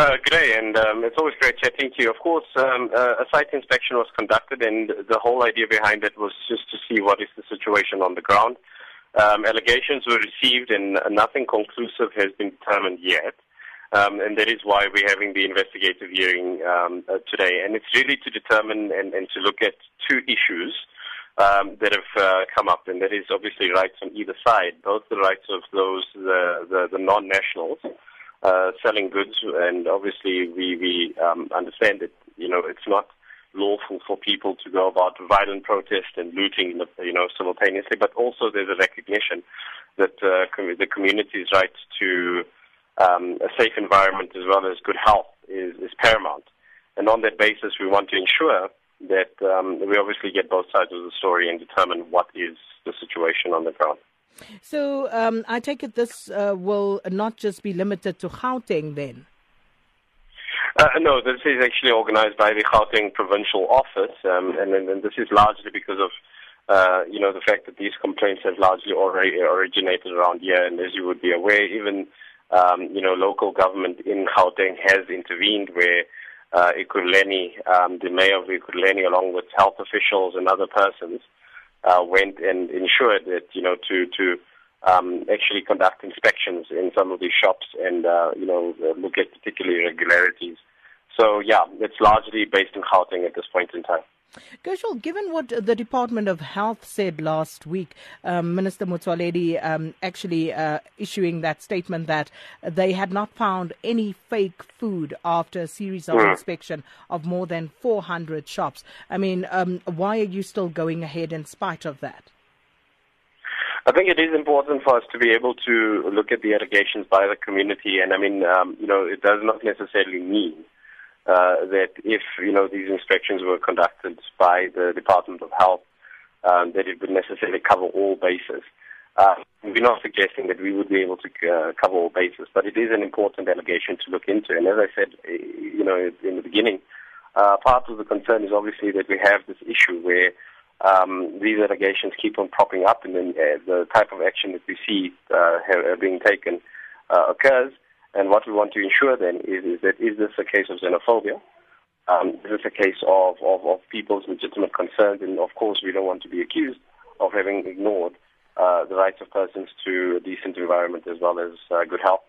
Uh, good day, and um, it's always great chatting to you. Of course, um, uh, a site inspection was conducted, and the whole idea behind it was just to see what is the situation on the ground. Um, allegations were received, and nothing conclusive has been determined yet. Um, and that is why we're having the investigative hearing um, uh, today. And it's really to determine and, and to look at two issues um, that have uh, come up, and that is obviously rights on either side, both the rights of those the, the, the non-nationals uh, selling goods, and obviously we we um, understand that you know it's not lawful for people to go about violent protest and looting, you know, simultaneously. But also there's a recognition that uh, com- the community's right to um, a safe environment as well as good health is, is paramount. And on that basis, we want to ensure that um, we obviously get both sides of the story and determine what is the situation on the ground. So um, I take it this uh, will not just be limited to Gauteng then? Uh, no, this is actually organized by the Gauteng Provincial Office, um, and, and, this is largely because of uh, you know the fact that these complaints have largely already originated around here, and as you would be aware, even um, you know local government in Gauteng has intervened where uh, Ekurhuleni, um, the mayor of Ekurhuleni, along with health officials and other persons, uh, went and ensured that you know to to um, actually conduct inspections in some of these shops and uh, you know look at particular irregularities. So yeah, it's largely based in Gauteng at this point in time. Gushwell, given what the Department of Health said last week, um, Minister Motsoaledi um, actually uh, issuing that statement that they had not found any fake food after a series of mm. inspection of more than 400 shops. I mean, um, why are you still going ahead in spite of that? I think it is important for us to be able to look at the allegations by the community, and I mean, um, you know, it does not necessarily mean uh, that if you know these inspections were conducted by the Department of Health, um, that it would necessarily cover all bases. Uh, we're not suggesting that we would be able to uh, cover all bases, but it is an important allegation to look into. And as I said, uh, you know, in the beginning, uh, part of the concern is obviously that we have this issue where um, these allegations keep on propping up, and then uh, the type of action that we see being taken occurs. And what we want to ensure then is, is that is this a case of xenophobia? Um, is this a case of, of, of people's legitimate concerns? And of course, we don't want to be accused of having ignored uh, the rights of persons to a decent environment as well as uh, good health.